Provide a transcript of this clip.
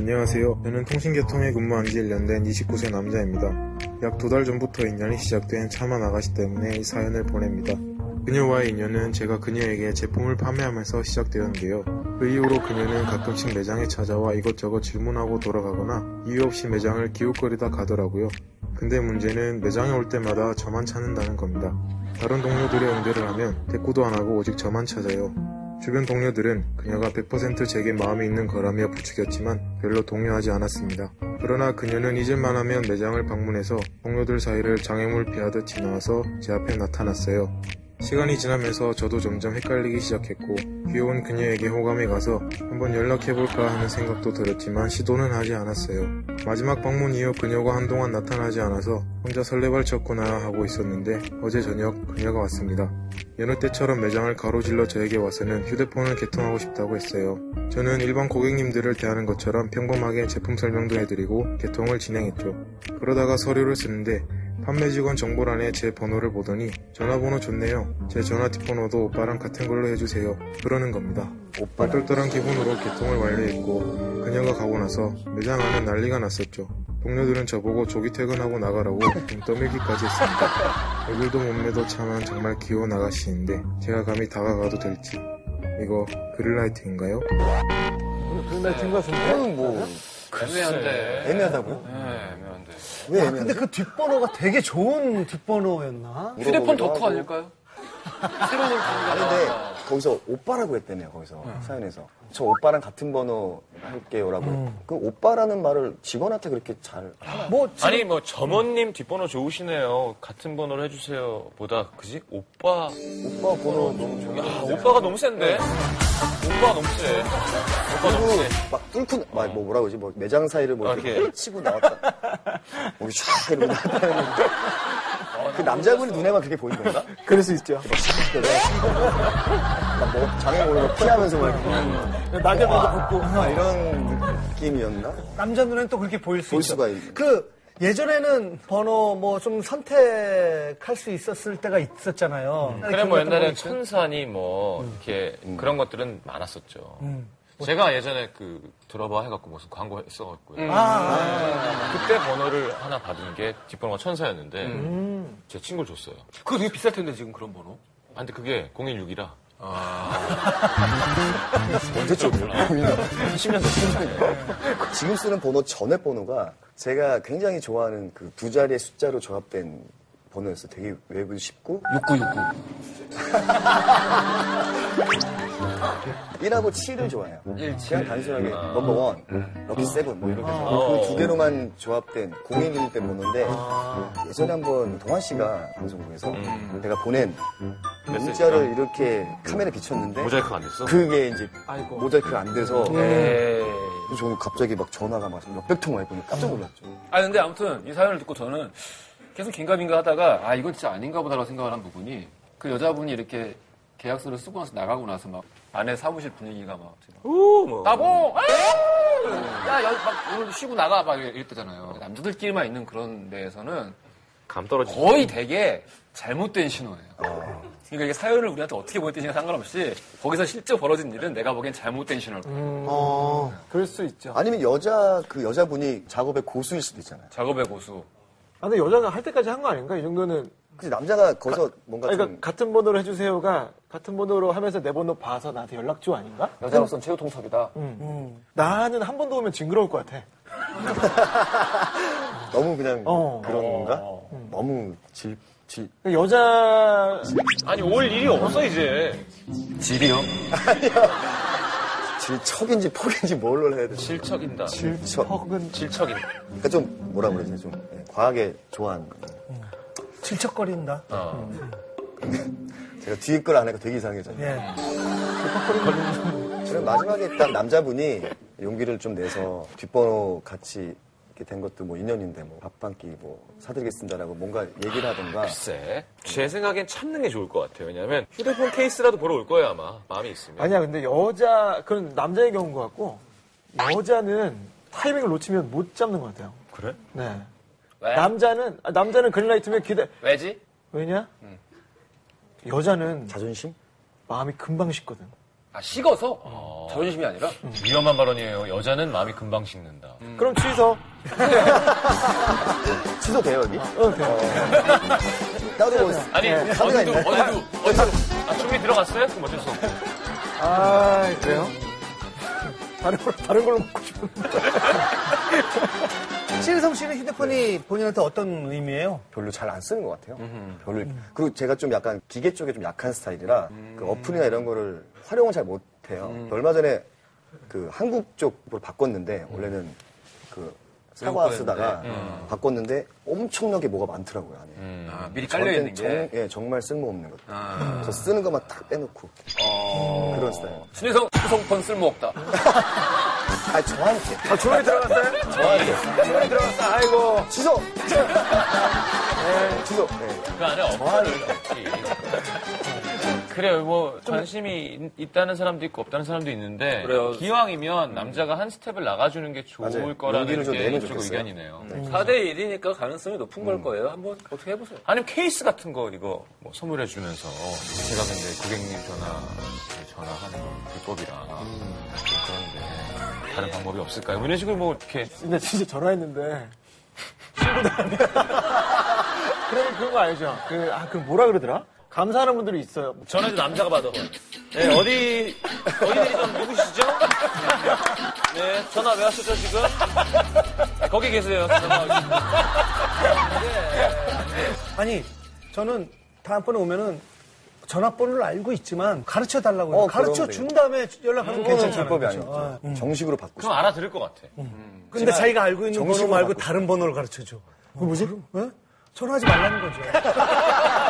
안녕하세요. 저는 통신계통에 근무한 지 1년 된 29세 남자입니다. 약 두 달 전부터 인연이 시작된 차만 아가씨 때문에 이 사연을 보냅니다. 그녀와의 인연은 제가 그녀에게 제품을 판매하면서 시작되었는데요. 그 이후로 그녀는 가끔씩 매장에 찾아와 이것저것 질문하고 돌아가거나 이유 없이 매장을 기웃거리다 가더라고요. 근데 문제는 매장에 올 때마다 저만 찾는다는 겁니다. 다른 동료들의 응대를 하면 대꾸도 안 하고 오직 저만 찾아요. 주변 동료들은 그녀가 100% 제게 마음이 있는 거라며 부추겼지만 별로 동요하지 않았습니다. 그러나 그녀는 잊을만 하면 매장을 방문해서 동료들 사이를 장애물 피하듯 지나와서 제 앞에 나타났어요. 시간이 지나면서 저도 점점 헷갈리기 시작했고 귀여운 그녀에게 호감이 가서 한번 연락해볼까 하는 생각도 들었지만 시도는 하지 않았어요. 마지막 방문 이후 그녀가 한동안 나타나지 않아서 혼자 설레발 쳤구나 하고 있었는데 어제 저녁 그녀가 왔습니다. 여느 때처럼 매장을 가로질러 저에게 와서는 휴대폰을 개통하고 싶다고 했어요. 저는 일반 고객님들을 대하는 것처럼 평범하게 제품 설명도 해드리고 개통을 진행했죠. 그러다가 서류를 쓰는데 판매 직원 정보란에 제 번호를 보더니 전화번호 좋네요. 제 전화 뒷번호도 오빠랑 같은 걸로 해주세요. 그러는 겁니다. 오빠 떨떨한 기분으로 개통을 완료했고 그녀가 가고 나서 매장 안은 난리가 났었죠. 동료들은 저보고 조기 퇴근하고 나가라고 좀 떠밀기까지 했습니다. 얼굴도 몸매도 참한 정말 귀여운 아가씨인데 제가 감히 다가가도 될지 이거 그릴라이트인가요? 그린라이트인 것 같은데? 뭐 애매한데. 애매하다고요? 네, 애매한데. 왜 아? 근데 그 뒷번호가 되게 좋은 뒷번호였나? 휴대폰 덕후. 아닐까요? 새로운 아니 근데 거기서 오빠라고 했다며요 거기서 사연에서 저 오빠랑 같은 번호 할게요라고 그 오빠라는 말을 직원한테 그렇게 잘 뭐, 지금 아니 뭐 점원님 뒷번호 좋으시네요. 같은 번호를 해주세요. 보다 그지? 오빠 오빠 번호 너무 좋아 야, 오빠가 너무 센데? 오빠가 너무 세. 오빠 너무 그리고 세. 막 뚫고 막 뭐 뭐라고 그러지 뭐 매장 사이를 뭐 아, 이렇게 이렇게. 치고 나왔다 우리 쫙 이러고 나왔다는 그 남자분이 눈에만 그렇게 보인 건가? 그럴 수 있죠. 막 뭐 장애 모르고 피하면서 막 이렇게 날개만도 붙고. 아, 이런 느낌이었나? 남자 눈엔 또 그렇게 보일 수볼 있죠. 수가 있- 그 예전에는 번호 뭐 좀 선택할 수 있었을 때가 있었잖아요. 그래 뭐 옛날엔 그런 천산이 뭐 이렇게 그런 것들은 많았었죠. 제가 예전에 그 들어봐 해갖고 무슨 광고 했어갖고요. 거 있죠. 아, 그때 번호를 하나 받은 게 뒷번호가 천사였는데 제 친구를 줬어요. 그거 되게 비쌀 텐데, 지금 그런 번호. 아, 근데 그게 016이라 언제쯤 10년 전 지금 쓰는 번호 전에 번호가 제가 굉장히 좋아하는 그 두 자리의 숫자로 조합된 번호였어. 되게 외우기 쉽고 6969. 1하고 7을 좋아해요. 그냥 단순하게 number one, lucky seven 뭐 이렇게 해서 그 두 개로만 조합된 011때 번호인데 예전에 한번 동환 씨가 방송국에서 내가 보낸 문자를 이렇게 카메라에 비쳤는데 모자이크가 안 됐어? 그게 이제 아이고. 모자이크가 안 돼서 에이. 그래서 저는 갑자기 막 전화가 막 몇백 통화 했거든요. 깜짝 놀랐죠. 아 근데 아무튼 이 사연을 듣고 저는 계속 긴가민가 하다가 아 이건 진짜 아닌가 보다라고 생각을 한 부분이 그 여자분이 이렇게 계약서를 쓰고 나서 나가고 나서 막 안에 사무실 분위기가 막 오, 뭐. 나보 야, 야, 막 오늘 쉬고 나가 막 이랬대잖아요. 남자들끼리만 있는 그런 데에서는 감 떨어지. 거의 되게 잘못된 신호예요. 그러니까 이게 사연을 우리한테 어떻게 보냈든지 상관없이 거기서 실제 벌어진 일은 내가 보기엔 잘못된 신호일 거예요. 어, 그럴 수 있죠. 아니면 여자 그 여자분이 작업의 고수일 수도 있잖아요. 작업의 고수. 아, 근데 여자가 할 때까지 한 거 아닌가? 이 정도는. 그치 남자가 거기서 뭔가 아니, 좀 그러니까 같은 번호로 해주세요가 같은 번호로 하면서 내 번호 봐서 나한테 연락 줘 아닌가? 여자로서는 최후 통첩이다. 나는 한 번 더 오면 징그러울 것 같아. 너무 그냥 어. 그런 건가? 너무 질, 질. 여자 아니, 올 일이 없어, 이제. 질이요? 질척인지 폭인지 뭘로 해야 되지? 질척인다. 질척. 퍽은 질척인다. 그러니까 좀 뭐라 그러지? 좀 예, 과하게 좋아하는. 질척거린다. 어. 제가 뒤에 걸 안 하니까 되게 이상해졌네요. 예. 저는 마지막에 딱 남자분이 용기를 좀 내서 뒷번호 같이 이렇게 된 것도 뭐 인연인데 뭐 밥 한 끼 뭐 사드리겠습니다라고 뭔가 얘기를 하던가 글쎄. 제 생각엔 참는 게 좋을 것 같아요. 왜냐면 휴대폰 케이스라도 보러 올 거예요, 아마. 마음이 있으면. 아니야, 근데 여자, 그건 남자의 경우인 것 같고, 여자는 타이밍을 놓치면 못 잡는 것 같아요. 그래? 네. 왜? 남자는, 아, 남자는 그린라이트면 기대, 왜지? 왜냐? 여자는 자존심? 마음이 금방 식거든. 아, 식어서? 자존심이 아니라? 위험한 발언이에요. 여자는 마음이 금방 식는다. 그럼 취소. 취소 돼요, 여기? 어, 돼. 따로 뭐 아니, 카드가 어디도? 어디도, 어디도. 아, 충분히 들어갔어요? 그럼 어쩔 수 없고. 아, 그래요? 다른 걸로, 다른 걸로 먹고 싶은데. 신혜성 씨는 휴대폰이 본인한테 어떤 의미예요? 별로 잘 안 쓰는 것 같아요. 별로. 그리고 제가 좀 약간 기계 쪽에 좀 약한 스타일이라 그 어플이나 이런 거를 활용을 잘 못해요. 얼마 전에 그 한국 쪽으로 바꿨는데 원래는 그 사과 쓰다가 거였는데, 바꿨는데 엄청나게 뭐가 많더라고요 안에. 아, 미리 깔려있는 저한테는 게. 정, 예, 정말 쓸모없는 것. 아. 그래서 쓰는 것만 딱 빼놓고 그런 스타일. 신혜성 후성폰 쓸모없다. 아 저한테 아, 조용히 들어갔어요? 저한테 조용히 들어갔어. 아이고. 취소. 취소. 네. 그 안에 어플을 넣지. 그래요. 뭐 관심이 있- 있다는 사람도 있고 없다는 사람도 있는데 그래요. 기왕이면 남자가 한 스텝을 나가주는 게 좋을 맞아요. 거라는 용기를 좀게 내면 이쪽 좋겠어요. 의견이네요. 4대 1이니까 가능성이 높은 걸 거예요. 한번 어떻게 해보세요. 아니면 케이스 같은 거 이거 뭐 선물해 주면서 제가 근데 고객님 전화 전화하는 건 불법이라 좀 그런데 다른 방법이 없을까요? 뭐 이런 식으로 뭐 이렇게 근데 진짜 전화했는데. 친구들한테. 그러면 그런 거 알죠? 그, 아, 그 뭐라 그러더라? 감사하는 분들이 있어요. 전화도 남자가 받아. 네, 어디, 어디 좀 누구시죠? 네, 전화 왜 하셨죠, 지금? 네, 거기 계세요. 전화. 아니, 저는 다음번에 오면은 전화번호를 알고 있지만 가르쳐 달라고. 어, 가르쳐 준 다음에 연락하면 그건 괜찮잖아요. 불법이 그렇죠? 아니었죠. 아, 정식으로 바꾸고 그럼 알아들을 것 같아. 근데 자기가 알고 있는 번호 말고. 다른 번호를 가르쳐 줘. 그 뭐지? 어? 전화하지 말라는 거죠.